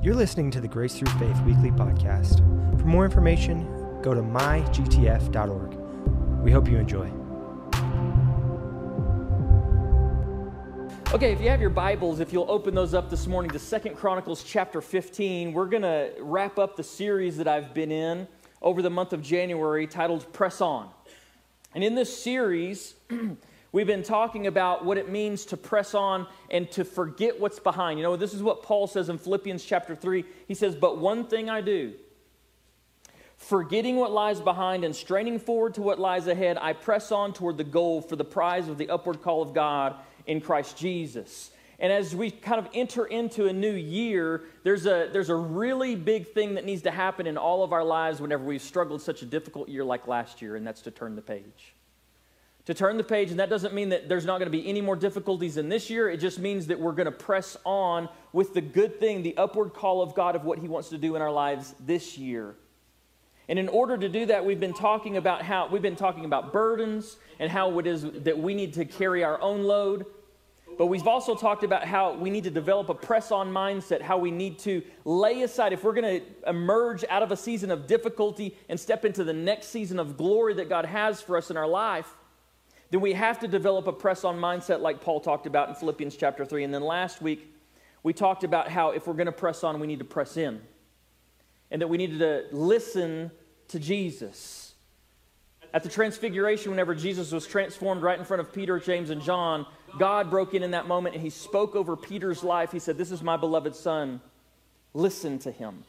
You're listening to the Grace Through Faith Weekly Podcast. For more information, go to mygtf.org. We hope you enjoy. Okay, if you have your Bibles, if you'll open those up this morning to Second Chronicles chapter 15, we're going to wrap up the series that I've been in over the month of January titled Press On. And in this series, We've been talking about what it means to press on and to forget what's behind. You know, this is what Paul says in Philippians chapter 3. He says, But one thing I do, forgetting what lies behind and straining forward to what lies ahead, I press on toward the goal for the prize of the upward call of God in Christ Jesus. And as we kind of enter into a new year, there's a, there's a really big thing that needs to happen in all of our lives whenever we've struggled such a difficult year like last year, and that's to turn the page to turn the page, and that doesn't mean that there's not going to be any more difficulties in this year. It just means that we're going to press on with the good thing, the upward call of God of what He wants to do in our lives this year. And in order to do that, we've been talking about how we've been talking about burdens and how it is that we need to carry our own load. But we've also talked about how we need to develop a press on mindset, how we need to lay aside, if we're going to emerge out of a season of difficulty and step into the next season of glory that God has for us in our life, then we have to develop a press on mindset like Paul talked about in Philippians chapter 3. And then last week, we talked about how if we're going to press on, we need to press in. And that we needed to listen to Jesus. At the transfiguration, whenever Jesus was transformed right in front of Peter, James, and John, God broke in in that moment and he spoke over Peter's life. He said, This is my beloved son. Listen to him.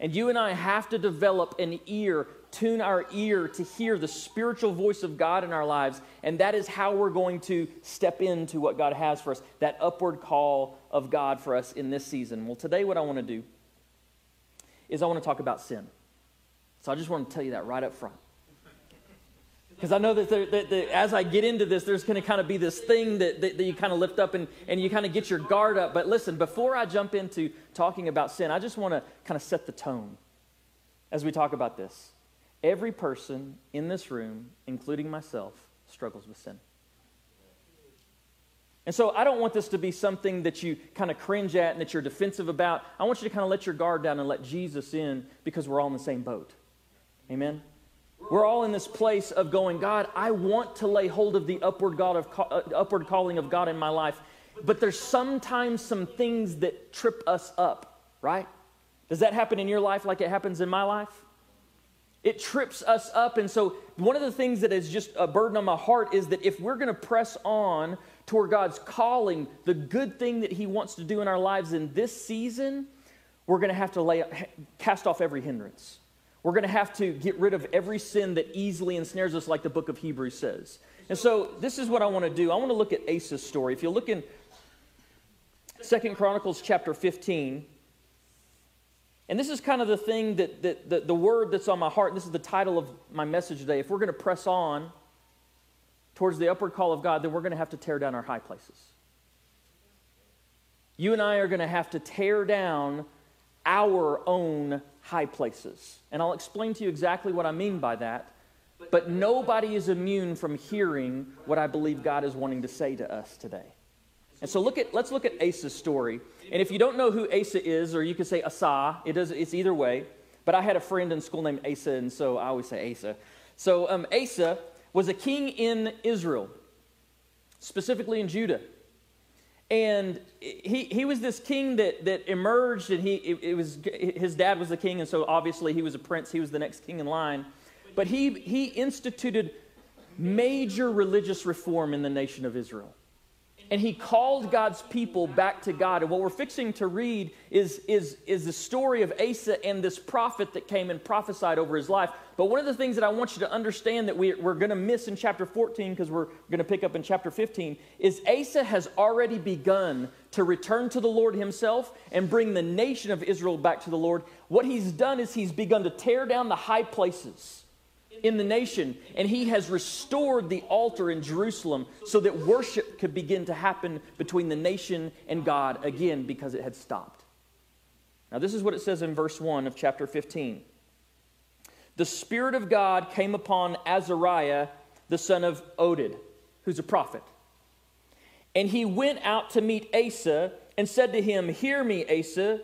And you and I have to develop an ear, tune our ear to hear the spiritual voice of God in our lives. And that is how we're going to step into what God has for us, that upward call of God for us in this season. Well, today, what I want to do is I want to talk about sin. So I just want to tell you that right up front. Because I know that, there, that, that, as I get into this, there's going to kind of be this thing that, that, that you kind of lift up and, and you kind of get your guard up. But listen, before I jump into talking about sin, I just want to kind of set the tone as we talk about this. Every person in this room, including myself, struggles with sin. And so I don't want this to be something that you kind of cringe at and that you're defensive about. I want you to kind of let your guard down and let Jesus in because we're all in the same boat. Amen? We're all in this place of going, God, I want to lay hold of the upward, God of, uh, upward calling of God in my life, but there's sometimes some things that trip us up, right? Does that happen in your life like it happens in my life? It trips us up. And so, one of the things that is just a burden on my heart is that if we're going to press on toward God's calling, the good thing that He wants to do in our lives in this season, we're going to have to lay, cast off every hindrance. We're going to have to get rid of every sin that easily ensnares us, like the book of Hebrews says. And so, this is what I want to do. I want to look at Asa's story. If you look in Second Chronicles chapter 15, and this is kind of the thing that, that, that the word that's on my heart, this is the title of my message today. If we're going to press on towards the upward call of God, then we're going to have to tear down our high places. You and I are going to have to tear down our own high places. And I'll explain to you exactly what I mean by that. But nobody is immune from hearing what I believe God is wanting to say to us today. And so look at, let's look at Asa's story. And if you don't know who Asa is, or you could say Asa, it does, it's either way. But I had a friend in school named Asa, and so I always say Asa. So um, Asa was a king in Israel, specifically in Judah. And he, he was this king that, that emerged, and he, it, it, was, his dad was the king, and so obviously he was a prince. He was the next king in line. But he, he instituted major religious reform in the nation of Israel. And he called God's people back to God. And what we're fixing to read is, is, is the story of Asa and this prophet that came and prophesied over his life. But one of the things that I want you to understand that we, we're going to miss in chapter 14, because we're going to pick up in chapter 15, is Asa has already begun to return to the Lord himself and bring the nation of Israel back to the Lord. What he's done is he's begun to tear down the high places in the nation, and he has restored the altar in Jerusalem so that worship could begin to happen between the nation and God again because it had stopped. Now, this is what it says in verse 1 of chapter 15. The Spirit of God came upon Azariah, the son of Oded, who's a prophet. And he went out to meet Asa and said to him, Hear me, Asa,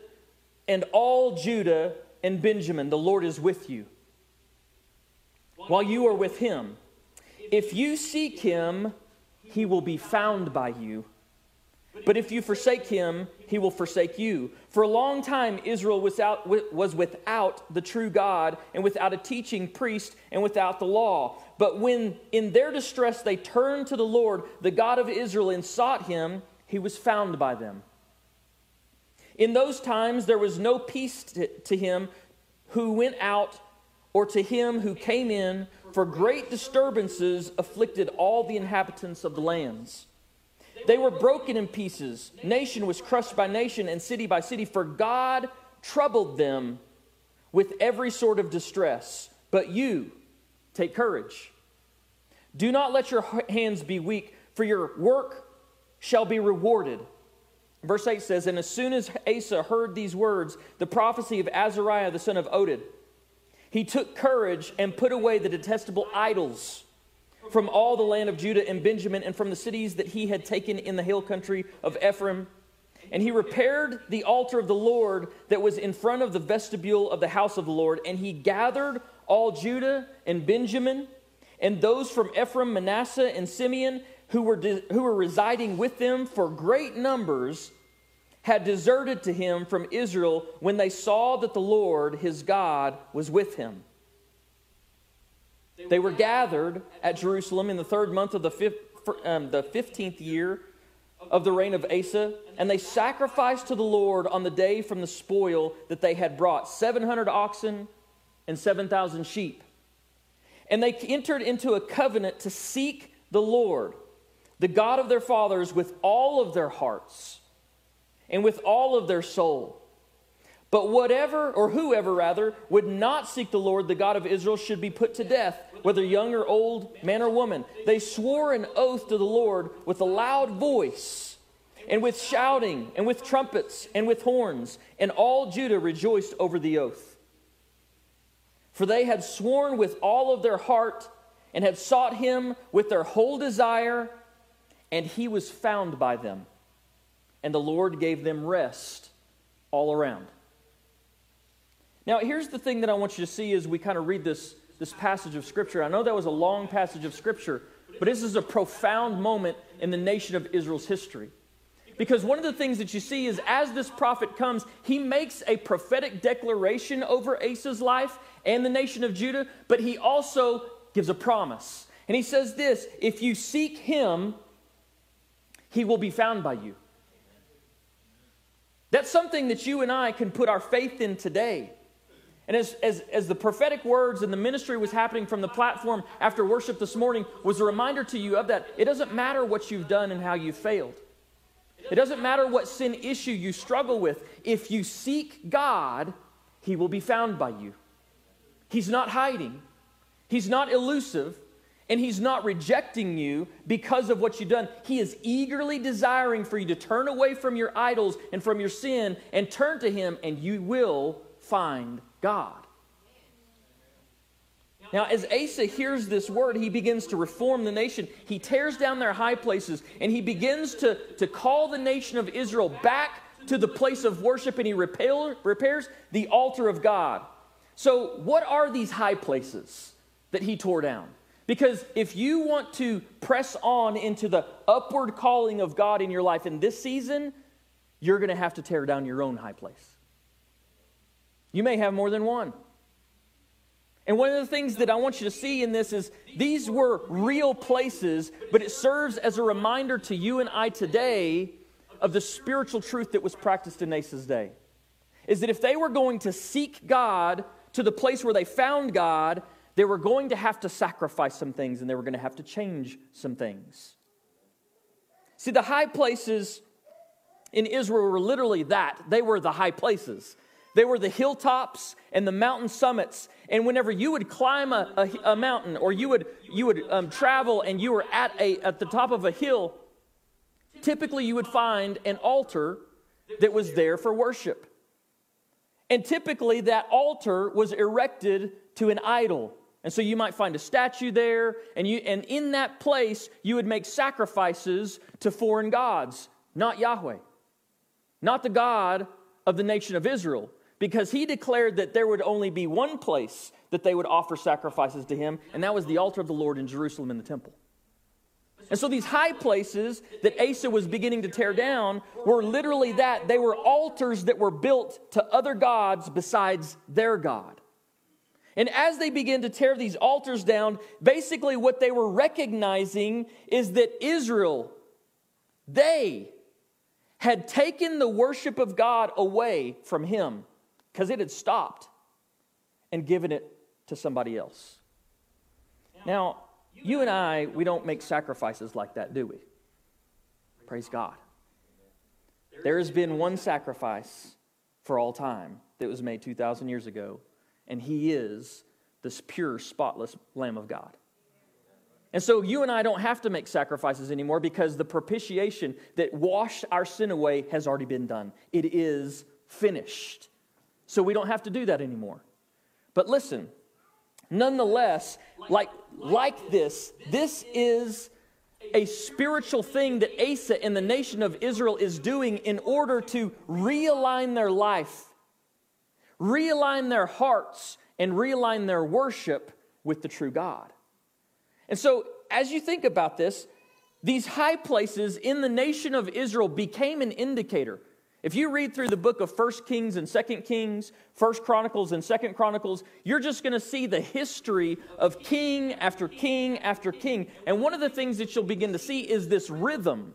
and all Judah and Benjamin, the Lord is with you, while you are with him. If you seek him, he will be found by you. But if you forsake him, he will forsake you. For a long time, Israel was, out, was without the true God, and without a teaching priest, and without the law. But when in their distress they turned to the Lord, the God of Israel, and sought him, he was found by them. In those times, there was no peace to, to him who went out or to him who came in, for great disturbances afflicted all the inhabitants of the lands. They were broken in pieces. Nation was crushed by nation and city by city, for God troubled them with every sort of distress. But you, take courage. Do not let your hands be weak, for your work shall be rewarded. Verse 8 says, And as soon as Asa heard these words, the prophecy of Azariah the son of Oded, he took courage and put away the detestable idols from all the land of Judah and Benjamin and from the cities that he had taken in the hill country of Ephraim. And he repaired the altar of the Lord that was in front of the vestibule of the house of the Lord. And he gathered all Judah and Benjamin and those from Ephraim, Manasseh, and Simeon who were, who were residing with them for great numbers had deserted to him from Israel when they saw that the Lord, his God, was with him. They were gathered at Jerusalem in the third month of the, fifth, um, the 15th year of the reign of Asa, and they sacrificed to the Lord on the day from the spoil that they had brought 700 oxen and 7,000 sheep. And they entered into a covenant to seek the Lord, the God of their fathers, with all of their hearts and with all of their soul. But whatever, or whoever rather, would not seek the Lord, the God of Israel, should be put to death, whether young or old, man or woman. They swore an oath to the Lord with a loud voice, and with shouting, and with trumpets, and with horns, and all Judah rejoiced over the oath. For they had sworn with all of their heart, and had sought him with their whole desire, and he was found by them. And the Lord gave them rest all around. Now, here's the thing that I want you to see as we kind of read this, this passage of Scripture. I know that was a long passage of Scripture, but this is a profound moment in the nation of Israel's history. Because one of the things that you see is as this prophet comes, he makes a prophetic declaration over Asa's life and the nation of Judah, but he also gives a promise. And he says this if you seek him, he will be found by you. That's something that you and I can put our faith in today. And as, as, as the prophetic words and the ministry was happening from the platform after worship this morning was a reminder to you of that. It doesn't matter what you've done and how you failed. It doesn't matter what sin issue you struggle with. If you seek God, He will be found by you. He's not hiding, He's not elusive, and He's not rejecting you because of what you've done. He is eagerly desiring for you to turn away from your idols and from your sin and turn to Him, and you will find God. Now, as Asa hears this word, he begins to reform the nation. He tears down their high places and he begins to, to call the nation of Israel back to the place of worship and he repair, repairs the altar of God. So, what are these high places that he tore down? Because if you want to press on into the upward calling of God in your life in this season, you're going to have to tear down your own high place. You may have more than one. And one of the things that I want you to see in this is these were real places, but it serves as a reminder to you and I today of the spiritual truth that was practiced in Asa's day. Is that if they were going to seek God to the place where they found God, they were going to have to sacrifice some things and they were going to have to change some things. See, the high places in Israel were literally that. They were the high places. They were the hilltops and the mountain summits. And whenever you would climb a, a, a mountain or you would, you would um, travel and you were at, a, at the top of a hill, typically you would find an altar that was there for worship. And typically that altar was erected to an idol. And so you might find a statue there, and, you, and in that place, you would make sacrifices to foreign gods, not Yahweh, not the God of the nation of Israel because he declared that there would only be one place that they would offer sacrifices to him, and that was the altar of the Lord in Jerusalem in the temple. And so these high places that Asa was beginning to tear down were literally that. They were altars that were built to other gods besides their God. And as they begin to tear these altars down, basically what they were recognizing is that Israel, they had taken the worship of God away from him because it had stopped and given it to somebody else. Now, you and I, we don't make sacrifices like that, do we? Praise God. There has been one sacrifice for all time that was made 2,000 years ago, and He is this pure, spotless Lamb of God. And so you and I don't have to make sacrifices anymore because the propitiation that washed our sin away has already been done. It is finished. So we don't have to do that anymore. But listen, nonetheless, like, like this, this is a spiritual thing that Asa and the nation of Israel is doing in order to realign their life, realign their hearts, and realign their worship with the true God. And so, as you think about this, these high places in the nation of Israel became an indicator. If you read through the book of First Kings and Second Kings, First Chronicles and Second Chronicles, you're just going to see the history of king after king after king. And one of the things that you'll begin to see is this rhythm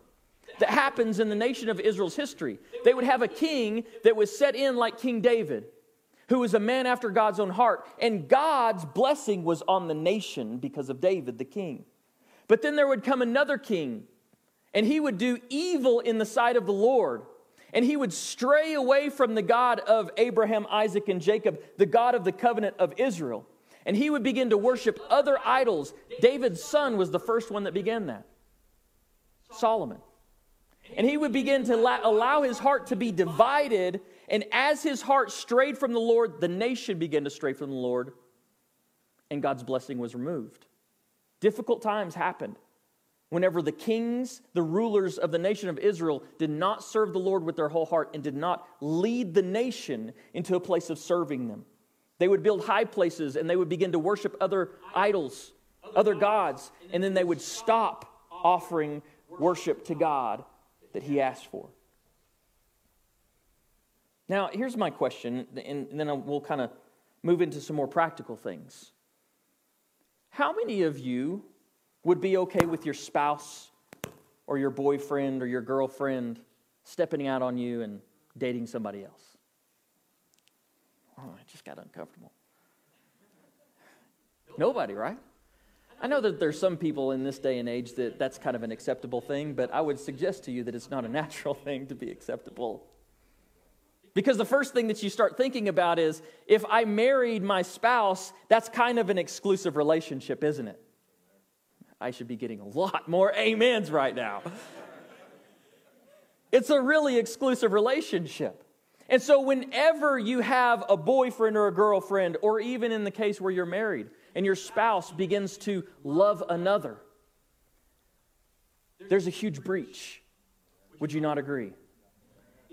that happens in the nation of Israel's history. They would have a king that was set in like King David, who was a man after God's own heart, and God's blessing was on the nation because of David, the king. But then there would come another king, and he would do evil in the sight of the Lord and he would stray away from the God of Abraham, Isaac, and Jacob, the God of the covenant of Israel. And he would begin to worship other idols. David's son was the first one that began that Solomon. And he would begin to allow his heart to be divided. And as his heart strayed from the Lord, the nation began to stray from the Lord, and God's blessing was removed. Difficult times happened whenever the kings, the rulers of the nation of Israel, did not serve the Lord with their whole heart and did not lead the nation into a place of serving them. They would build high places and they would begin to worship other idols, other gods, and then they would stop offering worship to God that He asked for. Now, here's my question, and then we'll kind of move into some more practical things. How many of you would be okay with your spouse or your boyfriend or your girlfriend stepping out on you and dating somebody else. Oh, I just got uncomfortable. Nobody, right? I know that there's some people in this day and age that that's kind of an acceptable thing, but I would suggest to you that it's not a natural thing to be acceptable. Because the first thing that you start thinking about is if I married my spouse, that's kind of an exclusive relationship, isn't it? I should be getting a lot more amens right now. It's a really exclusive relationship. And so, whenever you have a boyfriend or a girlfriend, or even in the case where you're married and your spouse begins to love another, there's a huge breach. Would you not agree?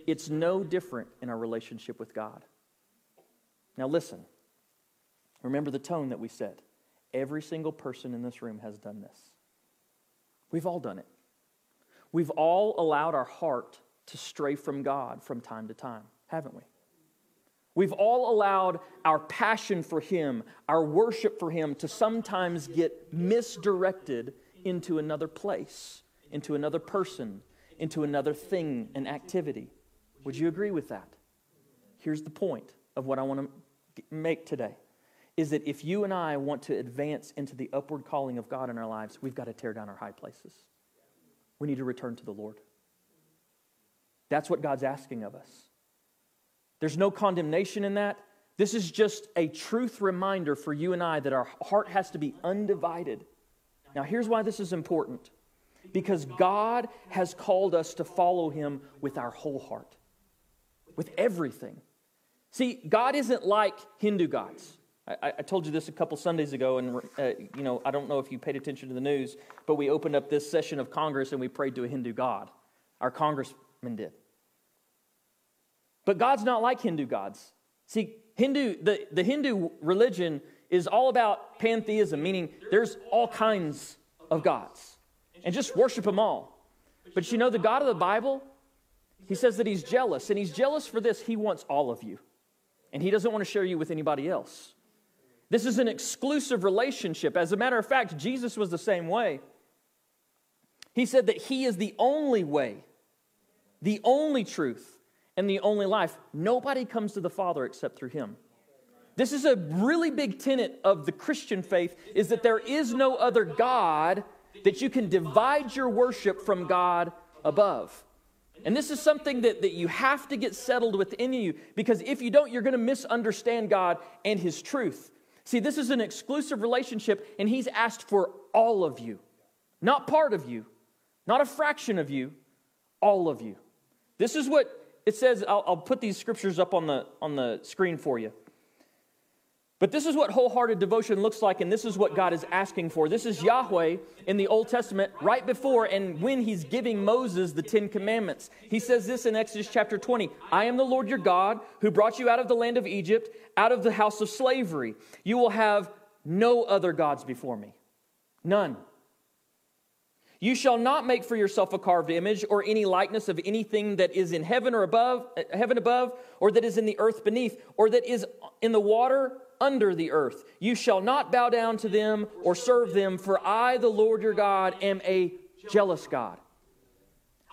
It's no different in our relationship with God. Now, listen. Remember the tone that we set. Every single person in this room has done this. We've all done it. We've all allowed our heart to stray from God from time to time, haven't we? We've all allowed our passion for Him, our worship for Him, to sometimes get misdirected into another place, into another person, into another thing and activity. Would you agree with that? Here's the point of what I want to make today is that if you and I want to advance into the upward calling of God in our lives, we've got to tear down our high places. We need to return to the Lord. That's what God's asking of us. There's no condemnation in that. This is just a truth reminder for you and I that our heart has to be undivided. Now, here's why this is important because God has called us to follow Him with our whole heart, with everything. See, God isn't like Hindu gods. I, I, told you this a couple Sundays ago, and uh, you know I don't know if you paid attention to the news, but we opened up this session of Congress and we prayed to a Hindu god. Our congressman did. But God's not like Hindu gods. See, Hindu, the, the Hindu religion is all about pantheism, meaning there's all kinds of gods. And just worship them all. But you know, the God of the Bible, he says that he's jealous. And he's jealous for this. He wants all of you. And he doesn't want to share you with anybody else. This is an exclusive relationship. As a matter of fact, Jesus was the same way. He said that he is the only way, the only truth, and the only life. Nobody comes to the Father except through him. This is a really big tenet of the Christian faith is that there is no other God that you can divide your worship from God above. And this is something that, that you have to get settled within you because if you don't, you're going to misunderstand God and His truth. See, this is an exclusive relationship, and He's asked for all of you, not part of you, not a fraction of you, all of you. This is what it says. I'll, I'll put these scriptures up on the, on the screen for you. But this is what wholehearted devotion looks like, and this is what God is asking for. This is Yahweh in the Old Testament, right before and when he's giving Moses the Ten Commandments. He says this in Exodus chapter 20 I am the Lord your God who brought you out of the land of Egypt, out of the house of slavery. You will have no other gods before me. None. You shall not make for yourself a carved image or any likeness of anything that is in heaven or above, uh, heaven above, or that is in the earth beneath, or that is in the water under the earth. You shall not bow down to them or serve them, for I, the Lord your God, am a jealous God.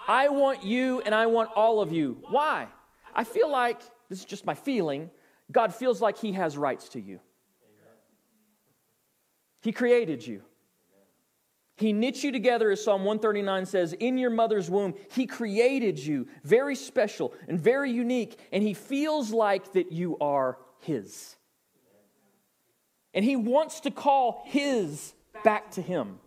I want you and I want all of you. Why? I feel like, this is just my feeling, God feels like He has rights to you. He created you. He knit you together, as Psalm 139 says, in your mother's womb. He created you very special and very unique, and He feels like that you are His. And he wants to call his back to him.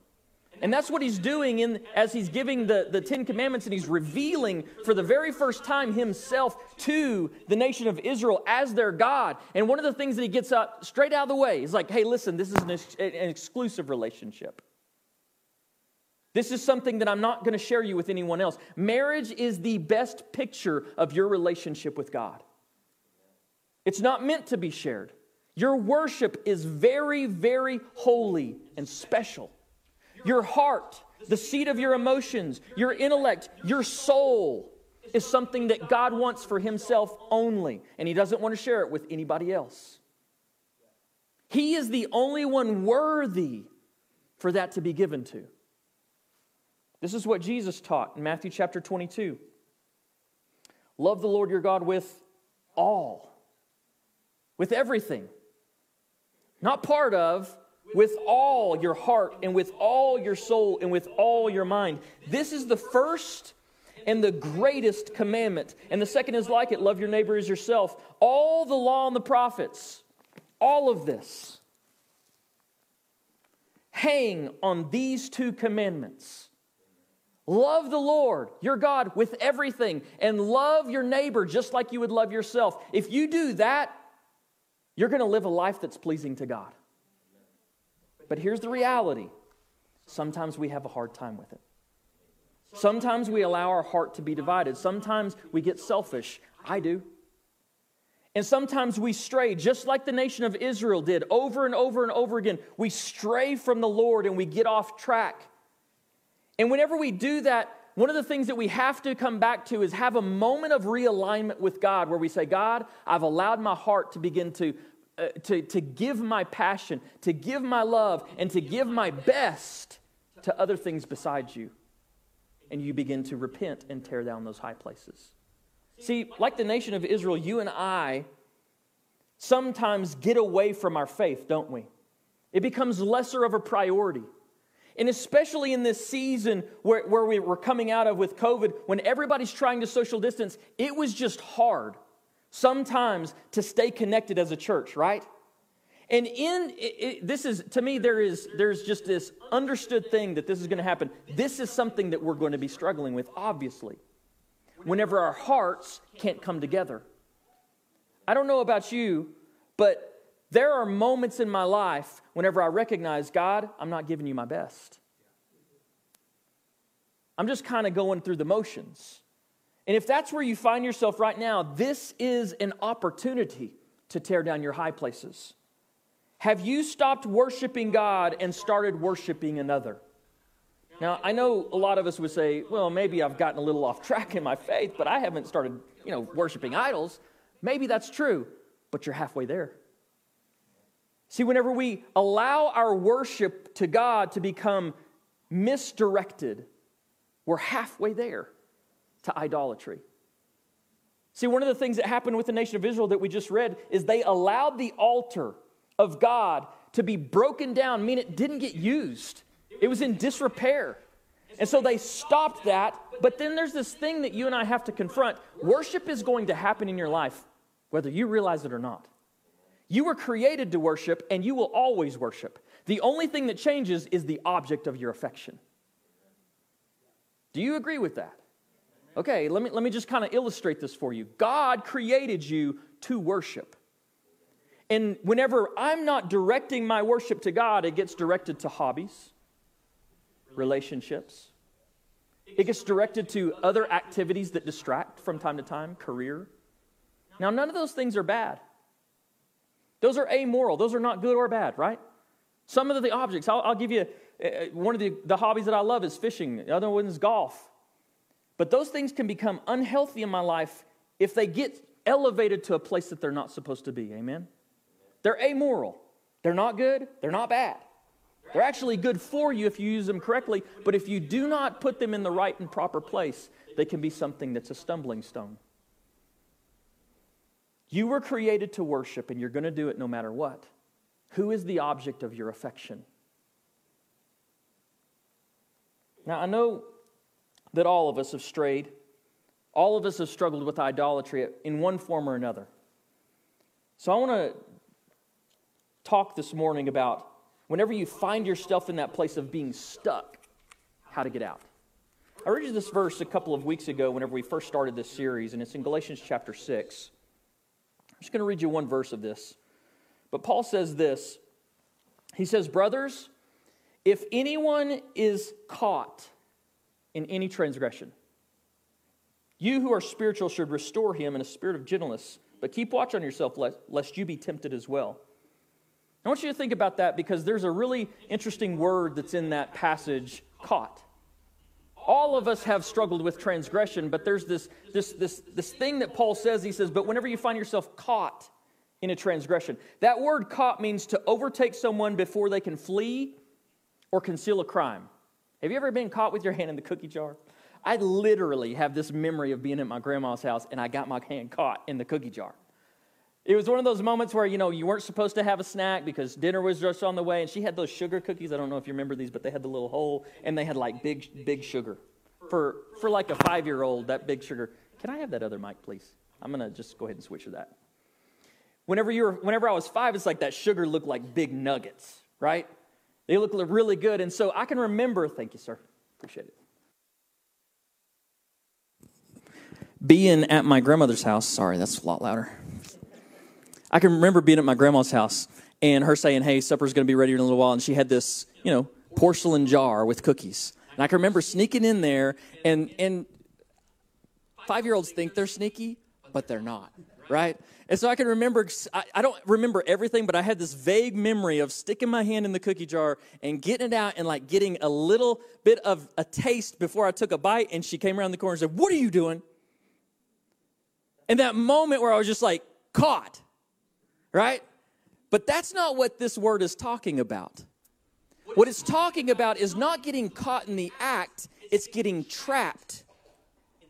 And that's what he's doing in, as he's giving the, the Ten Commandments and he's revealing for the very first time himself to the nation of Israel as their God. And one of the things that he gets up straight out of the way is like, hey, listen, this is an, an exclusive relationship. This is something that I'm not going to share you with anyone else. Marriage is the best picture of your relationship with God. It's not meant to be shared. Your worship is very, very holy and special. Your heart, the seat of your emotions, your intellect, your soul is something that God wants for Himself only, and He doesn't want to share it with anybody else. He is the only one worthy for that to be given to. This is what Jesus taught in Matthew chapter 22. Love the Lord your God with all, with everything not part of, with all your heart and with all your soul and with all your mind. This is the first and the greatest commandment. And the second is like it love your neighbor as yourself. All the law and the prophets, all of this hang on these two commandments. Love the Lord, your God, with everything, and love your neighbor just like you would love yourself. If you do that, you're going to live a life that's pleasing to God. But here's the reality sometimes we have a hard time with it. Sometimes we allow our heart to be divided. Sometimes we get selfish. I do. And sometimes we stray, just like the nation of Israel did over and over and over again. We stray from the Lord and we get off track. And whenever we do that, one of the things that we have to come back to is have a moment of realignment with God where we say, God, I've allowed my heart to begin to, uh, to, to give my passion, to give my love, and to give my best to other things besides you. And you begin to repent and tear down those high places. See, like the nation of Israel, you and I sometimes get away from our faith, don't we? It becomes lesser of a priority. And especially in this season where, where we were coming out of with COVID, when everybody's trying to social distance, it was just hard sometimes to stay connected as a church, right? And in it, it, this is to me there is there's just this understood thing that this is going to happen. This is something that we're going to be struggling with obviously. Whenever our hearts can't come together. I don't know about you, but there are moments in my life whenever I recognize, God, I'm not giving you my best. I'm just kind of going through the motions. And if that's where you find yourself right now, this is an opportunity to tear down your high places. Have you stopped worshiping God and started worshiping another? Now, I know a lot of us would say, well, maybe I've gotten a little off track in my faith, but I haven't started, you know, worshiping idols. Maybe that's true, but you're halfway there. See, whenever we allow our worship to God to become misdirected, we're halfway there to idolatry. See, one of the things that happened with the nation of Israel that we just read is they allowed the altar of God to be broken down, mean, it didn't get used. It was in disrepair. And so they stopped that. But then there's this thing that you and I have to confront worship is going to happen in your life, whether you realize it or not. You were created to worship, and you will always worship. The only thing that changes is the object of your affection. Do you agree with that? Okay, let me, let me just kind of illustrate this for you. God created you to worship. And whenever I'm not directing my worship to God, it gets directed to hobbies, relationships. It gets directed to other activities that distract from time to time, career. Now, none of those things are bad. Those are amoral. Those are not good or bad, right? Some of the objects, I'll, I'll give you uh, uh, one of the, the hobbies that I love is fishing, the other one is golf. But those things can become unhealthy in my life if they get elevated to a place that they're not supposed to be. Amen? They're amoral. They're not good, they're not bad. They're actually good for you if you use them correctly, but if you do not put them in the right and proper place, they can be something that's a stumbling stone. You were created to worship, and you're going to do it no matter what. Who is the object of your affection? Now, I know that all of us have strayed. All of us have struggled with idolatry in one form or another. So I want to talk this morning about whenever you find yourself in that place of being stuck, how to get out. I read you this verse a couple of weeks ago whenever we first started this series, and it's in Galatians chapter 6. Just going to read you one verse of this. But Paul says this He says, Brothers, if anyone is caught in any transgression, you who are spiritual should restore him in a spirit of gentleness, but keep watch on yourself lest you be tempted as well. I want you to think about that because there's a really interesting word that's in that passage caught. All of us have struggled with transgression, but there's this, this, this, this thing that Paul says. He says, But whenever you find yourself caught in a transgression, that word caught means to overtake someone before they can flee or conceal a crime. Have you ever been caught with your hand in the cookie jar? I literally have this memory of being at my grandma's house and I got my hand caught in the cookie jar. It was one of those moments where, you know, you weren't supposed to have a snack because dinner was just on the way, and she had those sugar cookies. I don't know if you remember these, but they had the little hole, and they had like big, big sugar. For, for like a five year old, that big sugar. Can I have that other mic, please? I'm going to just go ahead and switch to that. Whenever, you were, whenever I was five, it's like that sugar looked like big nuggets, right? They look really good. And so I can remember, thank you, sir. Appreciate it. Being at my grandmother's house, sorry, that's a lot louder. I can remember being at my grandma's house and her saying, Hey, supper's going to be ready in a little while. And she had this, you know, porcelain jar with cookies. And I can remember sneaking in there, and, and five year olds think they're sneaky, but they're not, right? And so I can remember, I, I, don't remember everything, but I had this vague memory of sticking my hand in the cookie jar and getting it out and like getting a little bit of a taste before I took a bite. And she came around the corner and said, What are you doing? And that moment where I was just like, caught right? But that's not what this word is talking about. What it's talking about is not getting caught in the act, it's getting trapped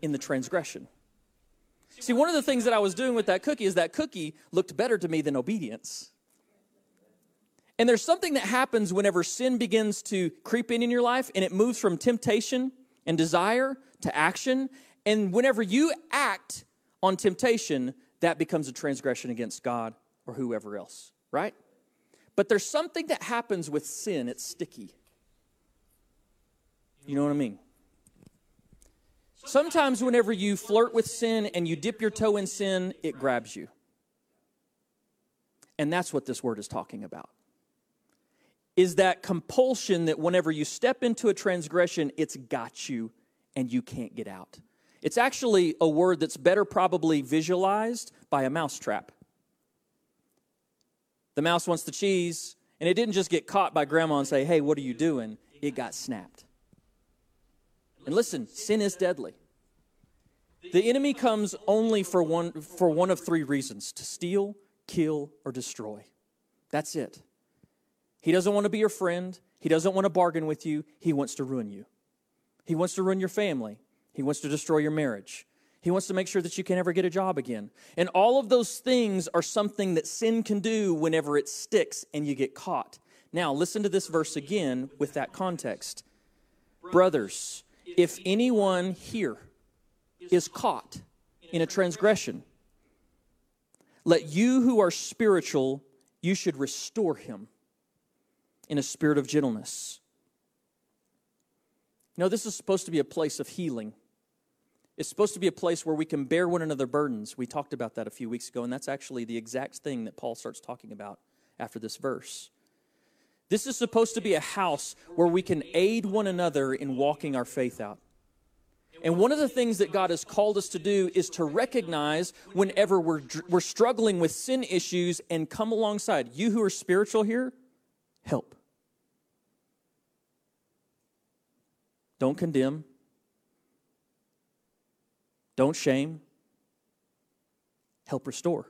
in the transgression. See, one of the things that I was doing with that cookie is that cookie looked better to me than obedience. And there's something that happens whenever sin begins to creep in in your life and it moves from temptation and desire to action. And whenever you act on temptation, that becomes a transgression against God or whoever else, right? But there's something that happens with sin, it's sticky. You know what I mean? Sometimes, whenever you flirt with sin and you dip your toe in sin, it grabs you. And that's what this word is talking about. Is that compulsion that whenever you step into a transgression, it's got you and you can't get out. It's actually a word that's better probably visualized by a mousetrap. The mouse wants the cheese, and it didn't just get caught by grandma and say, Hey, what are you doing? It got snapped. And listen, sin is deadly. The enemy comes only for one, for one of three reasons to steal, kill, or destroy. That's it. He doesn't want to be your friend. He doesn't want to bargain with you. He wants to ruin you. He wants to ruin your family. He wants to destroy your marriage. He wants to make sure that you can never get a job again. And all of those things are something that sin can do whenever it sticks and you get caught. Now, listen to this verse again with that context. Brothers, if anyone here is caught in a transgression, let you who are spiritual, you should restore him in a spirit of gentleness. You know, this is supposed to be a place of healing. It's supposed to be a place where we can bear one another burdens. We talked about that a few weeks ago, and that's actually the exact thing that Paul starts talking about after this verse. This is supposed to be a house where we can aid one another in walking our faith out. And one of the things that God has called us to do is to recognize whenever we're, we're struggling with sin issues and come alongside. You who are spiritual here, help. Don't condemn. Don't shame. Help restore.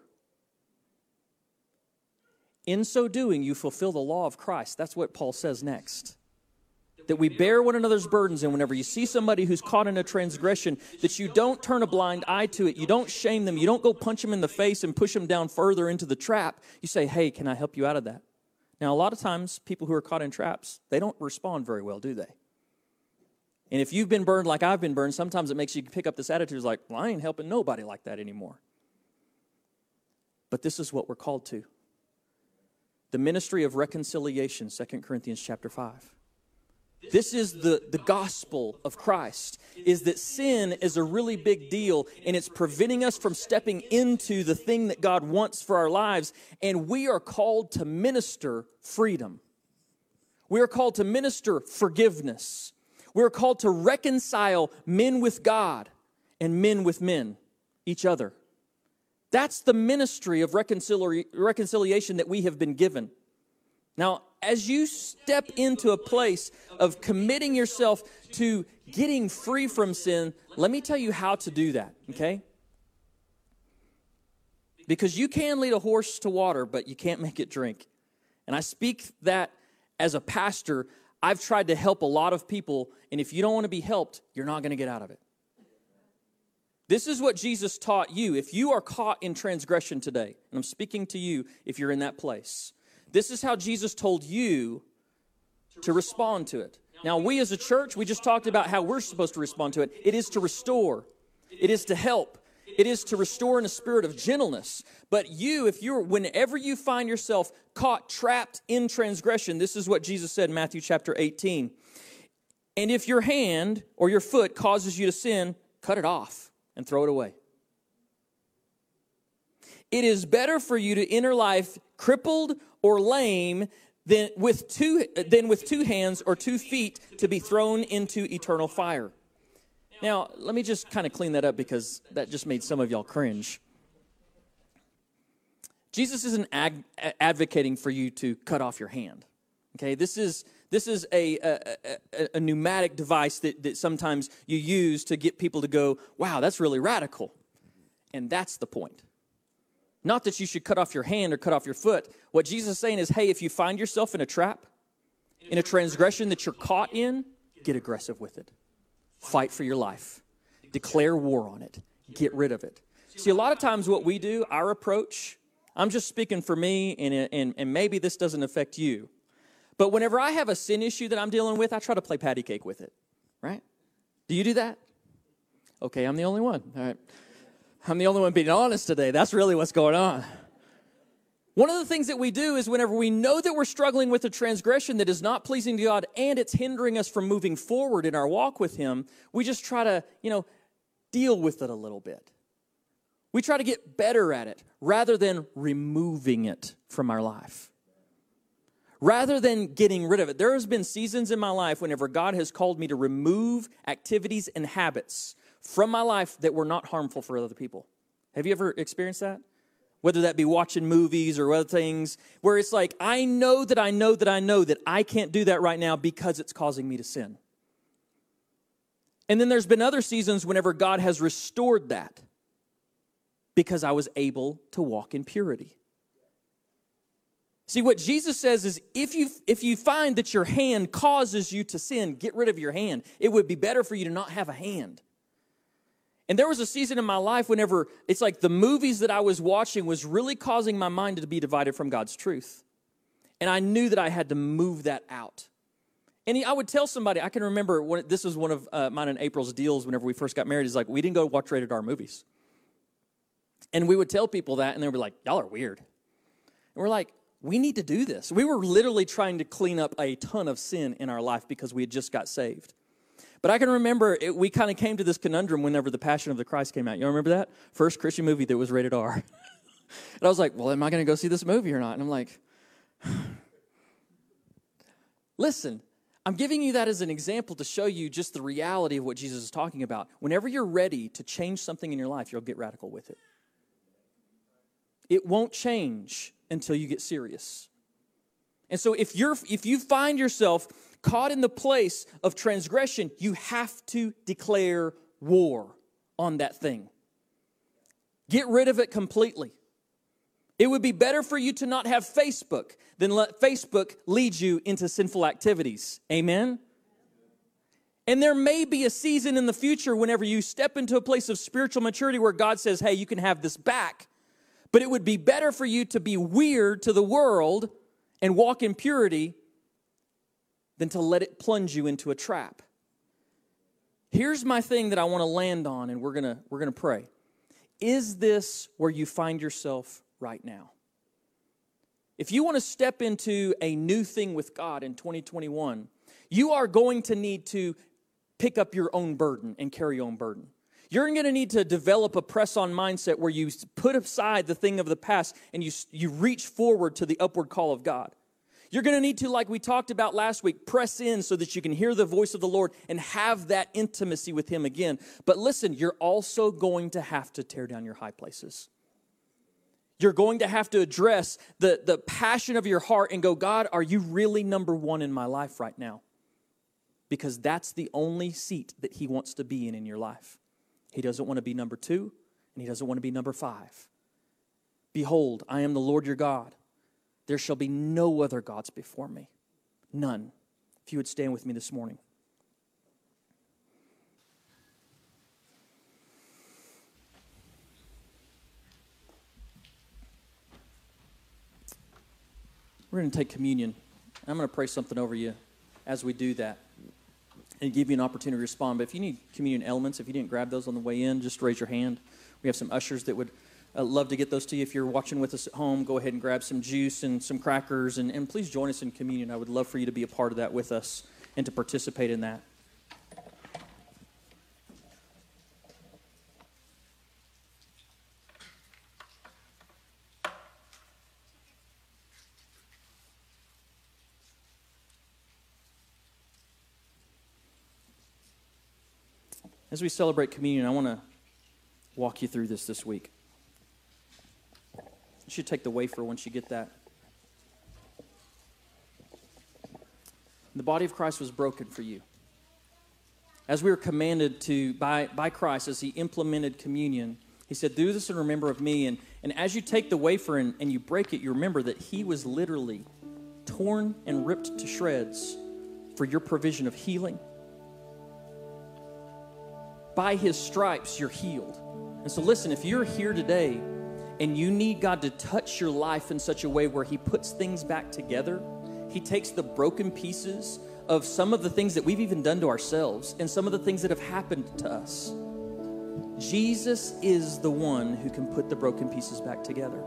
In so doing, you fulfill the law of Christ. That's what Paul says next. That we bear one another's burdens, and whenever you see somebody who's caught in a transgression, that you don't turn a blind eye to it. You don't shame them. You don't go punch them in the face and push them down further into the trap. You say, Hey, can I help you out of that? Now, a lot of times, people who are caught in traps, they don't respond very well, do they? And if you've been burned like I've been burned, sometimes it makes you pick up this attitude like, well, I ain't helping nobody like that anymore. But this is what we're called to the ministry of reconciliation, 2 Corinthians chapter 5. This is the, the gospel of Christ, is that sin is a really big deal and it's preventing us from stepping into the thing that God wants for our lives. And we are called to minister freedom. We are called to minister forgiveness. We're called to reconcile men with God and men with men, each other. That's the ministry of reconcili- reconciliation that we have been given. Now, as you step into a place of committing yourself to getting free from sin, let me tell you how to do that, okay? Because you can lead a horse to water, but you can't make it drink. And I speak that as a pastor. I've tried to help a lot of people, and if you don't want to be helped, you're not going to get out of it. This is what Jesus taught you. If you are caught in transgression today, and I'm speaking to you if you're in that place, this is how Jesus told you to respond to it. Now, we as a church, we just talked about how we're supposed to respond to it. It is to restore, it is to help, it is to restore in a spirit of gentleness. But you, if you're, whenever you find yourself caught, trapped in transgression, this is what Jesus said in Matthew chapter 18. And if your hand or your foot causes you to sin, cut it off and throw it away. It is better for you to enter life crippled or lame than with two, than with two hands or two feet to be thrown into eternal fire. Now, let me just kind of clean that up because that just made some of y'all cringe. Jesus isn't ag- advocating for you to cut off your hand. Okay, this is this is a, a, a, a, pneumatic device that, that sometimes you use to get people to go, wow, that's really radical. And that's the point. Not that you should cut off your hand or cut off your foot. What Jesus is saying is, hey, if you find yourself in a trap, in a transgression that you're caught in, get aggressive with it. Fight for your life. Declare war on it. Get rid of it. See, a lot of times what we do, our approach, I'm just speaking for me, and, and, and maybe this doesn't affect you. But whenever I have a sin issue that I'm dealing with, I try to play patty cake with it, right? Do you do that? Okay, I'm the only one. All right. I'm the only one being honest today. That's really what's going on. One of the things that we do is whenever we know that we're struggling with a transgression that is not pleasing to God and it's hindering us from moving forward in our walk with Him, we just try to, you know, deal with it a little bit. We try to get better at it rather than removing it from our life. Rather than getting rid of it. There has been seasons in my life whenever God has called me to remove activities and habits from my life that were not harmful for other people. Have you ever experienced that? Whether that be watching movies or other things, where it's like, I know that I know that I know that I can't do that right now because it's causing me to sin. And then there's been other seasons whenever God has restored that because I was able to walk in purity. See, what Jesus says is if you, if you find that your hand causes you to sin, get rid of your hand. It would be better for you to not have a hand. And there was a season in my life whenever it's like the movies that I was watching was really causing my mind to be divided from God's truth. And I knew that I had to move that out. And I would tell somebody, I can remember when, this was one of uh, mine and April's deals whenever we first got married, is like, we didn't go watch rated R movies. And we would tell people that, and they would be like, y'all are weird. And we're like, we need to do this. We were literally trying to clean up a ton of sin in our life because we had just got saved. But I can remember it, we kind of came to this conundrum whenever The Passion of the Christ came out. You remember that? First Christian movie that was rated R. and I was like, well, am I going to go see this movie or not? And I'm like, listen, I'm giving you that as an example to show you just the reality of what Jesus is talking about. Whenever you're ready to change something in your life, you'll get radical with it. It won't change until you get serious. And so if you're if you find yourself caught in the place of transgression, you have to declare war on that thing. Get rid of it completely. It would be better for you to not have Facebook than let Facebook lead you into sinful activities. Amen? And there may be a season in the future whenever you step into a place of spiritual maturity where God says, hey, you can have this back. But it would be better for you to be weird to the world and walk in purity than to let it plunge you into a trap. Here's my thing that I want to land on, and we're going we're going to pray. Is this where you find yourself right now? If you want to step into a new thing with God in 2021, you are going to need to pick up your own burden and carry your own burden. You're going to need to develop a press on mindset where you put aside the thing of the past and you, you reach forward to the upward call of God. You're going to need to, like we talked about last week, press in so that you can hear the voice of the Lord and have that intimacy with Him again. But listen, you're also going to have to tear down your high places. You're going to have to address the, the passion of your heart and go, God, are you really number one in my life right now? Because that's the only seat that He wants to be in in your life. He doesn't want to be number two, and He doesn't want to be number five. Behold, I am the Lord your God. There shall be no other gods before me. None. If you would stand with me this morning. We're going to take communion. I'm going to pray something over you as we do that and give you an opportunity to respond. But if you need communion elements, if you didn't grab those on the way in, just raise your hand. We have some ushers that would I'd love to get those to you. If you're watching with us at home, go ahead and grab some juice and some crackers, and, and please join us in communion. I would love for you to be a part of that with us and to participate in that. As we celebrate communion, I want to walk you through this this week. You should take the wafer once you get that. The body of Christ was broken for you. As we were commanded to by, by Christ, as He implemented communion, He said, Do this in remember of me. And, and as you take the wafer and, and you break it, you remember that He was literally torn and ripped to shreds for your provision of healing. By His stripes, you're healed. And so, listen, if you're here today and you need God to touch your life in such a way where He puts things back together. He takes the broken pieces of some of the things that we've even done to ourselves and some of the things that have happened to us. Jesus is the one who can put the broken pieces back together.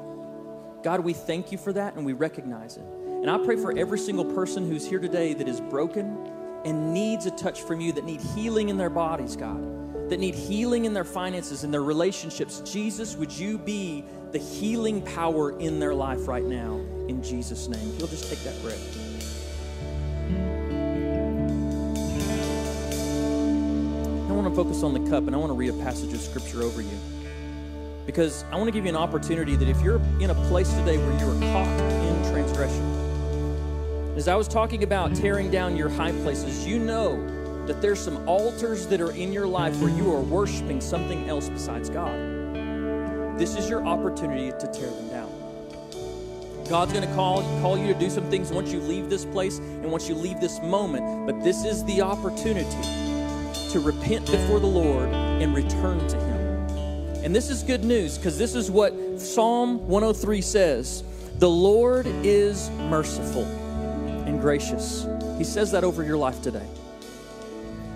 God, we thank you for that and we recognize it. And I pray for every single person who's here today that is broken and needs a touch from you, that need healing in their bodies, God, that need healing in their finances, in their relationships. Jesus, would you be the healing power in their life right now in Jesus' name. You'll just take that breath. I want want to focus on the cup and I want to read a passage of scripture over you. Because I want to give you an opportunity that if you're in a place today where you are caught in transgression, as I was talking about tearing down your high places, you know that there's some altars that are in your life where you are worshiping something else besides God. This is your opportunity to tear them down. God's going to call, call you to do some things once you leave this place and once you leave this moment, but this is the opportunity to repent before the Lord and return to Him. And this is good news because this is what Psalm 103 says The Lord is merciful and gracious. He says that over your life today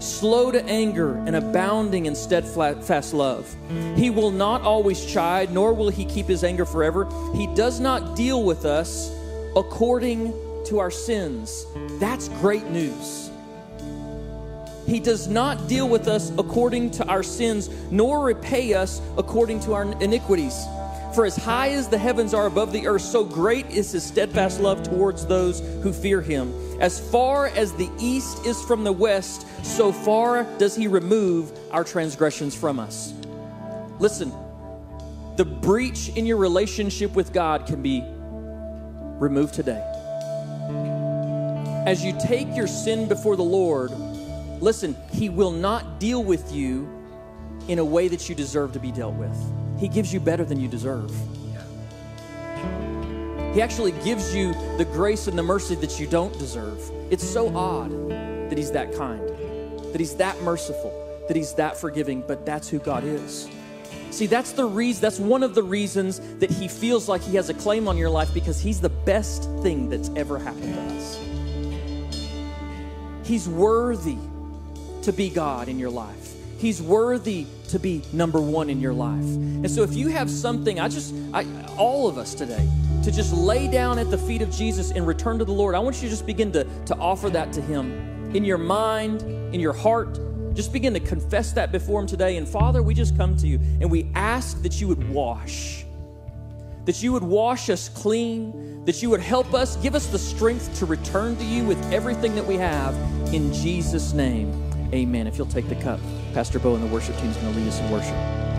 slow to anger, and abounding in steadfast love. He will not always chide, nor will he keep his anger forever. He does not deal with us according to our sins. That's great news. He does not deal with us according to our sins, nor repay us according to our iniquities. For as high as the heavens are above the earth, so great is his steadfast love towards those who fear him. As far as the east is from the west, so far does he remove our transgressions from us. Listen, the breach in your relationship with God can be removed today. As you take your sin before the Lord, listen, he will not deal with you in a way that you deserve to be dealt with. He gives you better than you deserve. He actually gives you the grace and the mercy that you don't deserve. It's so odd that He's that kind, that He's that merciful, that He's that forgiving, but that's who God is. See, that's the reason, that's one of the reasons that He feels like He has a claim on your life because He's the best thing that's ever happened to us. He's worthy to be God in your life. He's worthy to be number one in your life. And so if you have something, I just, I, all of us today, to just lay down at the feet of Jesus and return to the Lord, I want you to just begin to, to offer that to Him in your mind, in your heart. Just begin to confess that before Him today. And Father, we just come to you and we ask that you would wash, that you would wash us clean, that you would help us, give us the strength to return to you with everything that we have. In Jesus' name, amen. If you'll take the cup. Pastor Bo and the worship team is going to lead us in worship.